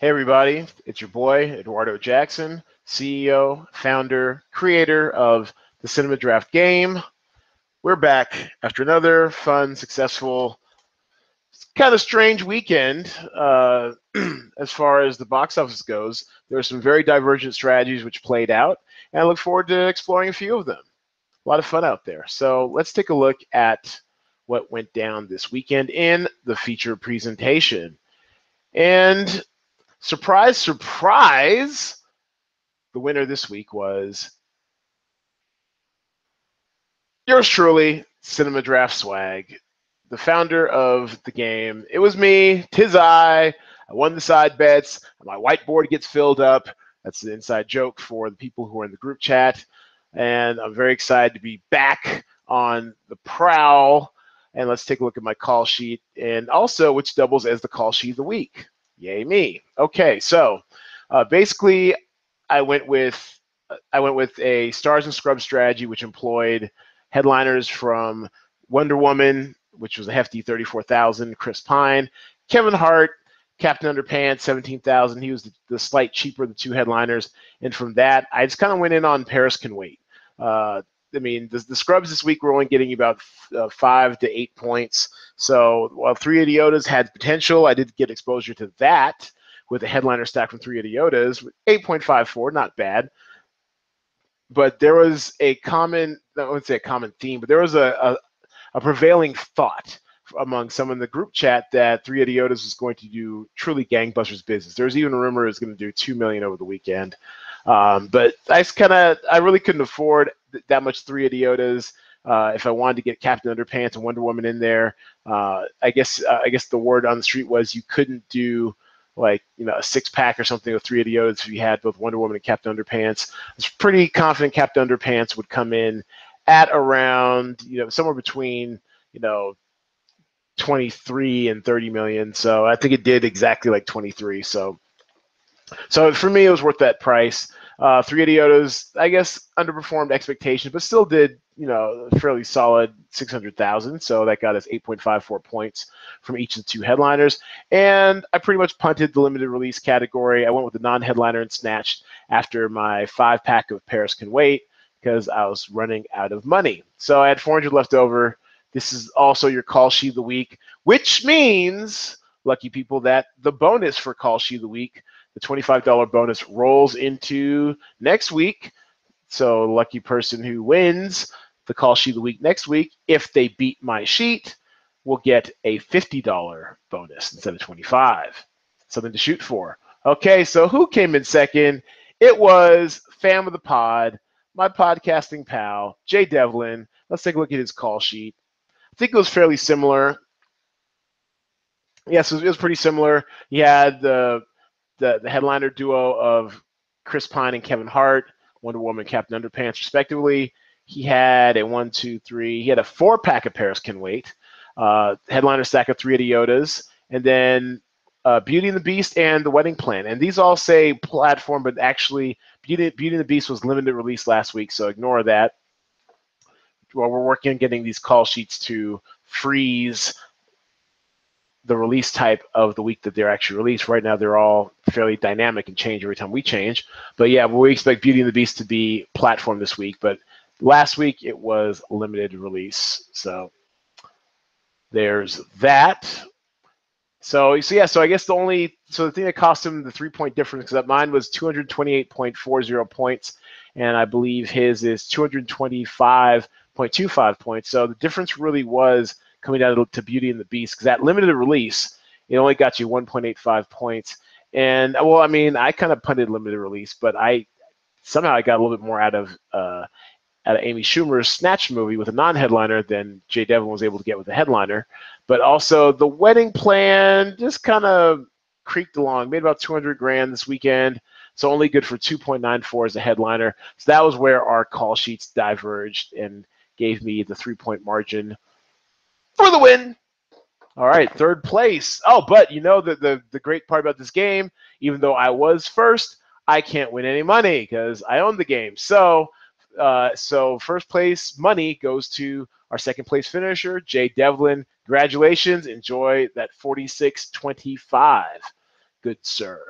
Hey, everybody, it's your boy, Eduardo Jackson, CEO, founder, creator of the Cinema Draft Game. We're back after another fun, successful, kind of strange weekend uh, as far as the box office goes. There were some very divergent strategies which played out, and I look forward to exploring a few of them. A lot of fun out there. So let's take a look at what went down this weekend in the feature presentation. And surprise, surprise, the winner this week was yours truly, Cinema Draft Swag, the founder of the game. It was me, tis I. I won the side bets. My whiteboard gets filled up. That's an inside joke for the people who are in the group chat. And I'm very excited to be back on the prowl. And let's take a look at my call sheet and also which doubles as the call sheet of the week. Yay me. Okay, so uh, basically, I went with I went with a stars and scrubs strategy, which employed headliners from Wonder Woman, which was a hefty thirty-four thousand. Chris Pine, Kevin Hart, Captain Underpants, seventeen thousand. He was the, the, slight cheaper of the two headliners, and from that, I just kind of went in on Paris Can Wait. Uh, I mean, the, the, scrubs this week were only getting about uh, five to eight points. So while Three Idiotas had potential, I did get exposure to that with a headliner stack from Three Idiotas, 8.54, not bad. But there was a common, I wouldn't say a common theme, but there was a, a, a prevailing thought among some in the group chat that Three Idiotas was going to do truly gangbusters business. There was even a rumor it was going to do two million over the weekend. Um, but I kind of, I really couldn't afford th- that much Three Idiotas. Uh, if I wanted to get Captain Underpants and Wonder Woman in there, uh, I guess uh, I guess the word on the street was you couldn't do like you know a six pack or something with Three Idiotas if you had both Wonder Woman and Captain Underpants. I was pretty confident Captain Underpants would come in at around you know somewhere between you know 23 and 30 million. So I think it did exactly like 23. So so for me, it was worth that price. Uh, three Idiotas, I guess, underperformed expectations, but still did, you know, fairly solid 600,000. So that got us 8.54 points from each of the two headliners. And I pretty much punted the limited release category. I went with the non-headliner and snatched after my five pack of Paris Can Wait because I was running out of money. So I had 400 left over. This is also your call sheet of the week, which means, lucky people, that the bonus for call sheet of the week the $25 bonus rolls into next week. So lucky person who wins the call sheet of the week next week, if they beat my sheet, will get a $50 bonus instead of 25. Something to shoot for. Okay, so who came in second? It was fam of the pod, my podcasting pal, Jay Devlin. Let's take a look at his call sheet. I think it was fairly similar. Yes, it was, it was pretty similar. He had the the, the headliner duo of Chris Pine and Kevin Hart, Wonder Woman, Captain Underpants, respectively. He had a one, two, three. He had a four pack of Paris Can Wait, uh, headliner stack of three Idiotas, and then uh, Beauty and the Beast and The Wedding Plan. And these all say platform, but actually, Beauty, Beauty and the Beast was limited release last week, so ignore that. Well, we're working on getting these call sheets to freeze the release type of the week that they're actually released. Right now, they're all fairly dynamic and change every time we change. But yeah, we expect Beauty and the Beast to be platform this week. But last week it was limited release. So there's that. So, so yeah, so I guess the only so the thing that cost him the three point difference because that mine was 228.40 points, and I believe his is 225.25 points. So the difference really was coming down to Beauty and the Beast because that limited release it only got you 1.85 points. And well, I mean, I kind of punted limited release, but I somehow I got a little bit more out of uh, out of Amy Schumer's Snatch movie with a non-headliner than Jay Devlin was able to get with a headliner. But also the wedding plan just kind of creaked along, made about 200 grand this weekend. So only good for 2.94 as a headliner. So that was where our call sheets diverged and gave me the three-point margin for the win. All right, third place. Oh, but you know the, the the great part about this game, even though I was first, I can't win any money because I own the game. So uh, so first place money goes to our second place finisher, Jay Devlin. Congratulations. Enjoy that 46-25. Good sir.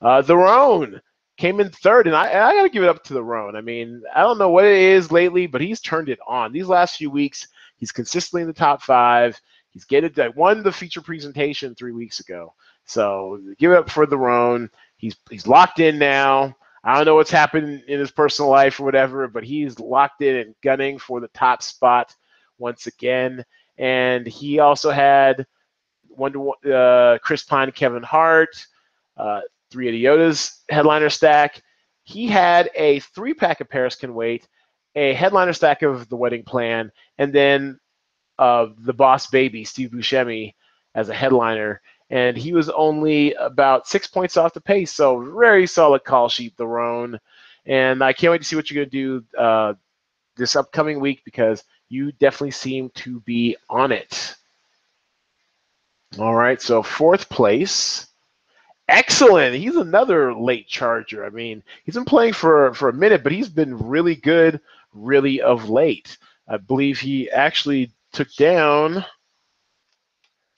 Uh, the Roan came in third, and I, I got to give it up to the Roan. I mean, I don't know what it is lately, but he's turned it on. These last few weeks, he's consistently in the top five. He's getting that won the feature presentation three weeks ago. So give it up for the Roan. He's he's locked in now. I don't know what's happened in his personal life or whatever, but he's locked in and gunning for the top spot once again. And he also had one to uh, Chris Pine, Kevin Hart, uh, three idiotas headliner stack. He had a three pack of Paris Can Wait, a headliner stack of The Wedding Plan, and then uh, the Boss Baby, Steve Buscemi, as a headliner. And he was only about six points off the pace. So, very solid call sheet, the Roan. And I can't wait to see what you're to do uh, this upcoming week because you definitely seem to be on it. All right, so fourth place. Excellent. He's another late charger. I mean, he's been playing for for a minute, but he's been really good, really of late. I believe he actually took down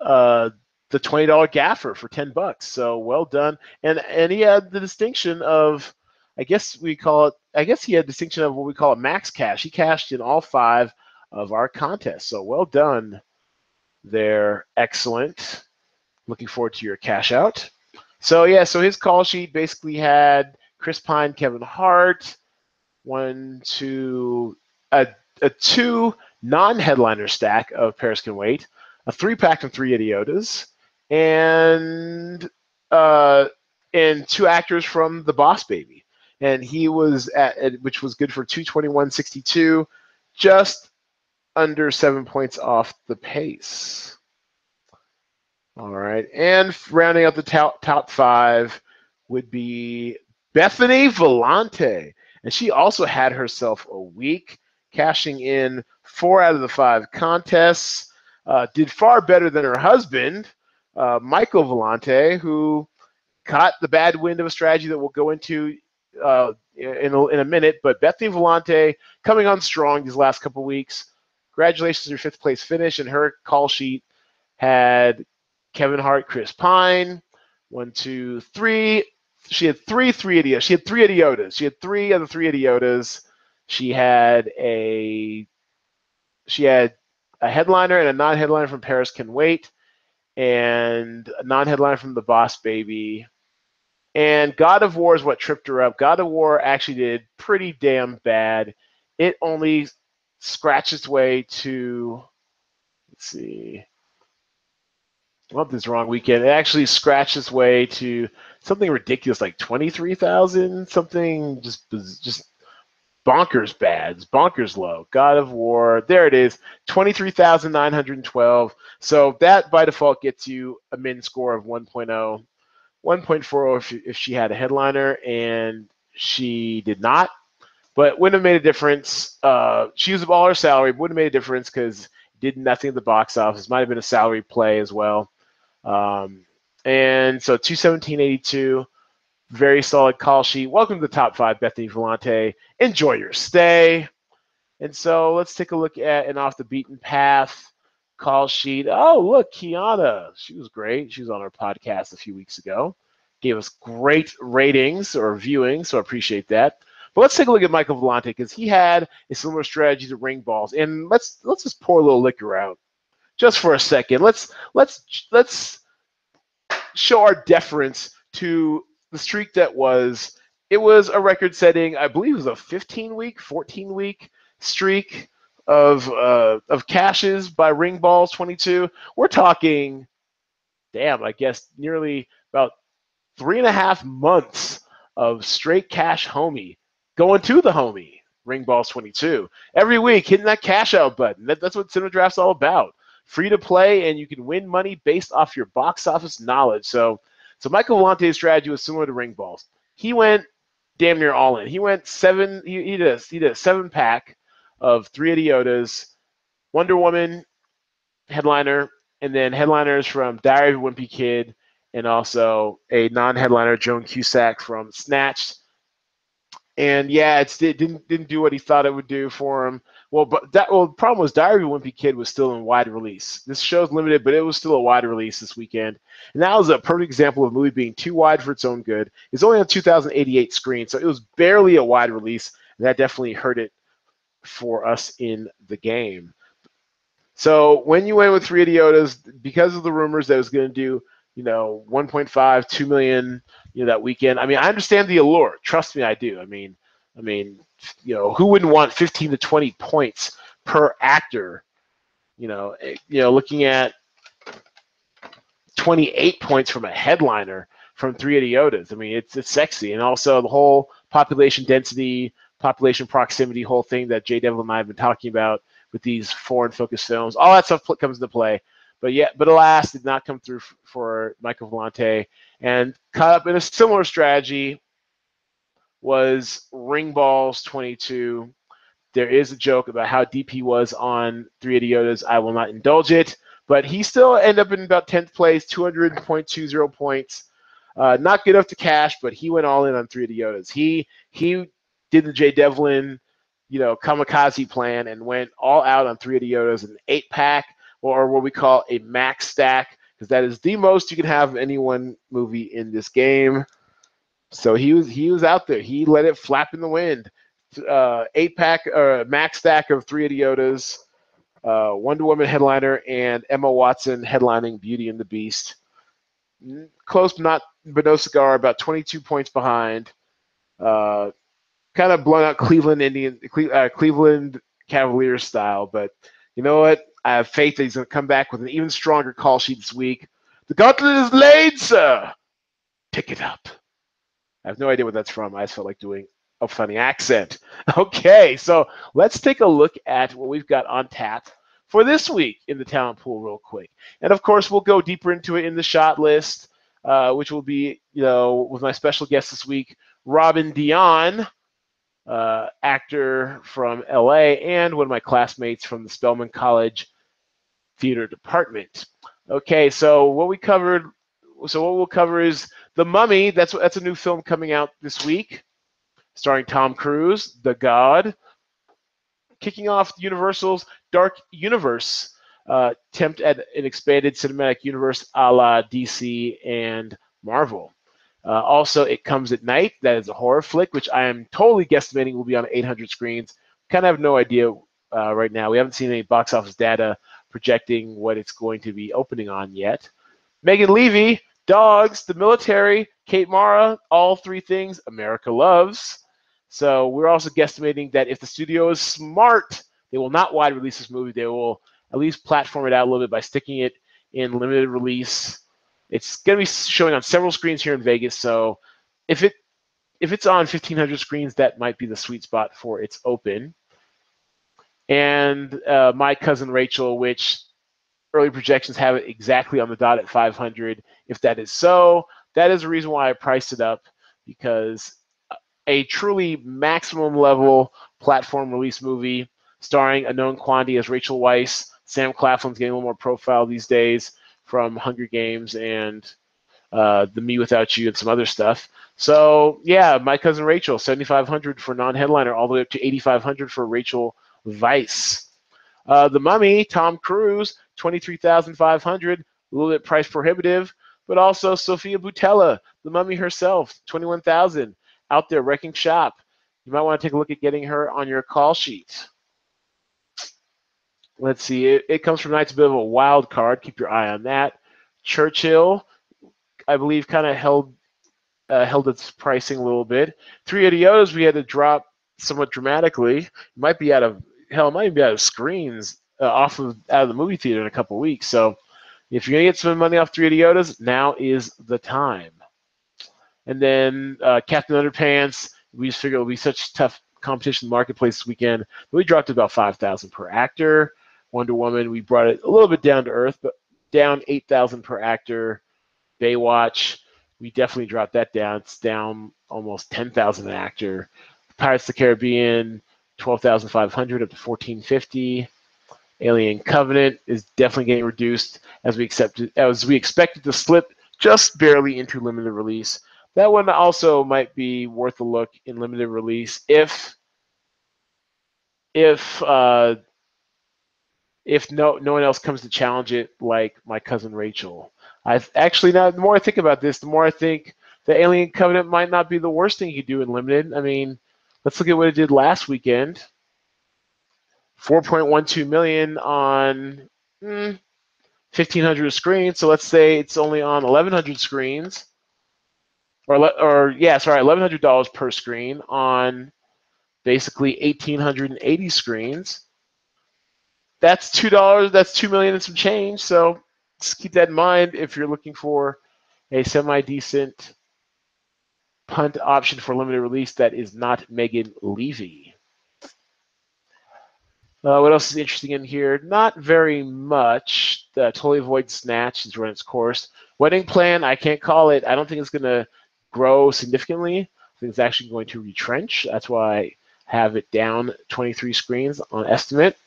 uh, the twenty dollar gaffer for ten bucks. So well done. And and he had the distinction of, I guess we call it. I guess he had the distinction of what we call it max cash. He cashed in all five of our contests. So well done there. Excellent. Looking forward to your cash out. So yeah, so his call sheet basically had Chris Pine, Kevin Hart, one, two, a, a two non-headliner stack of Paris Can Wait, a three-pack of Three Idiotas, and uh, and two actors from The Boss Baby. And he was at, which was good for 221.62, just under seven points off the pace. All right. And rounding out the top, top five would be Bethany Vellante. And she also had herself a week, cashing in four out of the five contests. Uh, did far better than her husband, uh, Michael Vellante, who caught the bad wind of a strategy that we'll go into uh, in, a, in a minute. But Bethany Vellante coming on strong these last couple weeks congratulations on your fifth place finish. And her call sheet had Kevin Hart, Chris Pine, one, two, three. She had three three idiotas. She had three idiotas. She had three of the three idiotas. She had a she had a headliner and a non-headliner from Paris Can Wait, and a non-headliner from The Boss Baby. And God of War is what tripped her up. God of War actually did pretty damn bad. It only scratch its way to let's see. This wrong weekend. It actually scratched its way to something ridiculous like twenty three thousand, something just just bonkers bads, bonkers low. God of War, there it is, twenty three thousand nine hundred twelve. So that by default gets you a min score of 1.0, 1.40 if, if she had a headliner, and she did not but wouldn't have made a difference. Uh, she used up all her salary, wouldn't have made a difference because did nothing at the box office. Might have been a salary play as well. Um, and so 217.82, very solid call sheet. Welcome to the top five, Bethany Vellante. Enjoy your stay. And so let's take a look at an off the beaten path call sheet. Oh, look, Kiana. She was great. She was on our podcast a few weeks ago. Gave us great ratings or viewing, so I appreciate that. But let's take a look at Michael Vellante because he had a similar strategy to ring balls. And let's let's just pour a little liquor out just for a second. Let's let's let's show our deference to the streak that was. It was a record-setting, I believe, it was a 15-week, 14-week streak of uh, of cashes by ring balls 22. We're talking, damn, I guess nearly about three and a half months of straight cash homie going to the homie, Ring Balls 22. Every week, hitting that cash out button. That, that's what Cinema Draft's all about. Free to play, and you can win money based off your box office knowledge. So, so Michael Vellante's strategy was similar to Ring Balls. He went damn near all in. He went seven. He, he did a, he did a seven pack of three idiotas, Wonder Woman headliner, and then headliners from Diary of a Wimpy Kid, and also a non-headliner Joan Cusack from Snatched and yeah, it didn't didn't do what he thought it would do for him. Well, but that well, the problem was Diary of a Wimpy Kid was still in wide release. This show's limited, but it was still a wide release this weekend. And that was a perfect example of a movie being too wide for its own good. It's only on 2088 screen, so it was barely a wide release. And that definitely hurt it for us in the game. So when you went with three idiotas, because of the rumors that was going to do, you know, 1.5, 2 million, you know, that weekend. I mean, I understand the allure. Trust me, I do. I mean, I mean, you know, who wouldn't want 15 to 20 points per actor? You know, eh, you know, looking at 28 points from a headliner from Three Idiotas. I mean, it's it's sexy, and also the whole population density, population proximity, whole thing that Jay Devlin and I have been talking about with these foreign focused films. All that stuff comes into play. But yet, but alas, did not come through for Michael Vellante, and caught up in a similar strategy was Ring Balls 22. There is a joke about how deep he was on Three Idiotas. I will not indulge it, but he still ended up in about 10th place, 200.20 points. Uh, not good enough to cash, but he went all in on Three Idiotas. He he did the Jay Devlin, you know, kamikaze plan and went all out on Three Idiotas, an eight pack or what we call a max stack, because that is the most you can have of any one movie in this game. So he was he was out there. He let it flap in the wind. Uh, eight pack or uh, max stack of three idiotas, uh, Wonder Woman headliner, and Emma Watson headlining Beauty and the Beast. Close, but not but no cigar. About 22 points behind. Uh, kind of blown out Cleveland Indian, uh, Cleveland Cavaliers style. But you know what? I have faith that he's going to come back with an even stronger call sheet this week. The gauntlet is laid, sir. Pick it up. I have no idea what that's from. I just felt like doing a funny accent. Okay, so let's take a look at what we've got on tap for this week in the talent pool, real quick. And of course, we'll go deeper into it in the shot list, uh, which will be, you know, with my special guest this week, Robin Dion, uh, actor from LA, and one of my classmates from the Spelman College Theater Department. Okay, so what we covered, so what we'll cover is the Mummy, that's that's a new film coming out this week, starring Tom Cruise, the God, kicking off Universal's Dark Universe uh, attempt at an expanded cinematic universe a la DC and Marvel. Uh, also, it comes at night. That is a horror flick, which I am totally guesstimating will be on 800 screens. Kind of have no idea uh, right now. We haven't seen any box office data projecting what it's going to be opening on yet. Megan Leavey, dogs, the military, Kate Mara, all three things America loves. So we're also guesstimating that if the studio is smart, they will not wide release this movie. They will at least platform it out a little bit by sticking it in limited release. It's going to be showing on several screens here in Vegas. So if it if it's on 1500 screens, that might be the sweet spot for its open. And uh, my cousin Rachel, which early projections have it exactly on the dot at 500. If that is so, that is the reason why I priced it up because a truly maximum level platform release movie starring a known quantity as Rachel Weisz. Sam Claflin's getting a little more profile these days from Hunger Games and uh, The Me Without You and some other stuff. So yeah, my cousin Rachel, 7,500 for non-headliner, all the way up to 8,500 for Rachel Weisz. Uh, the Mummy, Tom Cruise, 23,500, a little bit price prohibitive, but also Sofia Boutella, the Mummy herself, 21,000, out there wrecking shop. You might want to take a look at getting her on your call sheet. Let's see. It, it comes from Knights, a bit of a wild card. Keep your eye on that. Churchill, I believe, kind of held uh, held its pricing a little bit. Three Idiotas, we had to drop somewhat dramatically. Might be out of hell, it might even be out of screens uh, off of out of the movie theater in a couple weeks. So if you're gonna get some money off Three Idiotas, now is the time. And then uh, Captain Underpants, we just figured it would be such tough competition in the marketplace this weekend. We dropped about five thousand per actor. Wonder Woman, we brought it a little bit down to earth, but down 8,000 per actor. Baywatch, we definitely dropped that down. It's down almost 10,000 an actor. Pirates of the Caribbean, 12,500 up to 1450. Alien Covenant is definitely getting reduced as we accepted as we expected to slip just barely into limited release. That one also might be worth a look in limited release if if uh, if no no one else comes to challenge it, like my cousin Rachel. I actually now the more I think about this, the more I think the Alien Covenant might not be the worst thing you do in limited. I mean, let's look at what it did last weekend. 4.12 million on hmm, 1500 screens. So let's say it's only on 1100 screens, or or yeah, sorry, 1100 dollars per screen on basically 1880 screens. That's two dollars. That's two million and some change. So just keep that in mind if you're looking for a semi decent punt option for limited release that is not Megan Leavey. Uh, what else is interesting in here? Not very much. The Totally Void Snatch has run its course. Wedding Plan, I can't call it. I don't think it's going to grow significantly. I think it's actually going to retrench. That's why I have it down 23 screens on estimate.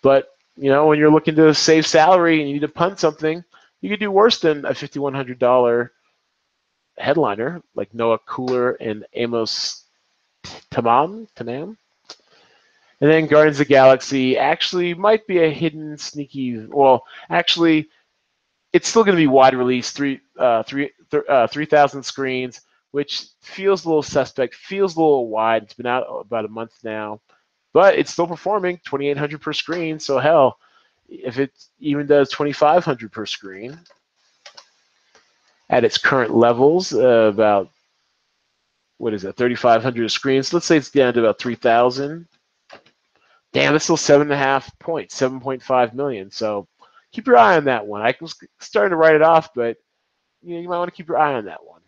But, you know, when you're looking to save salary and you need to punt something, you could do worse than a $5,100 headliner like Noa Koler and Amos Tamam. Tamam. And then Guardians of the Galaxy actually might be a hidden, sneaky. Well, actually, it's still going to be wide release, three, uh, three, th- uh, 3,000 screens, which feels a little suspect, feels a little wide. It's been out about a month now, but it's still performing 2,800 per screen. So hell, if it even does 2,500 per screen, at its current levels, uh, about what is it, 3,500 screens. Let's say it's down to about 3,000. Damn, that's still seven and a half points, 7.5 million. So keep your eye on that one. I was starting to write it off, but you, know, you might want to keep your eye on that one.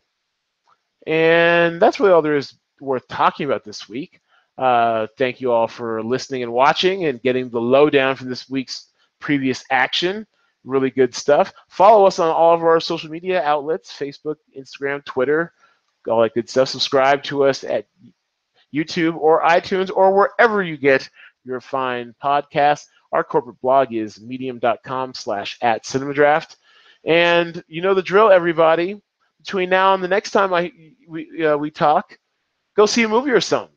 And that's really all there is worth talking about this week. Uh, thank you all for listening and watching and getting the lowdown from this week's previous action really good stuff. Follow us on all of our social media outlets Facebook, Instagram, Twitter, all that good stuff. Subscribe to us at YouTube or iTunes or wherever you get your fine podcasts. Our corporate blog is medium.com slash at cinemadraft. And you know the drill, everybody. Between now and the next time I we, uh, we talk, go see a movie or something.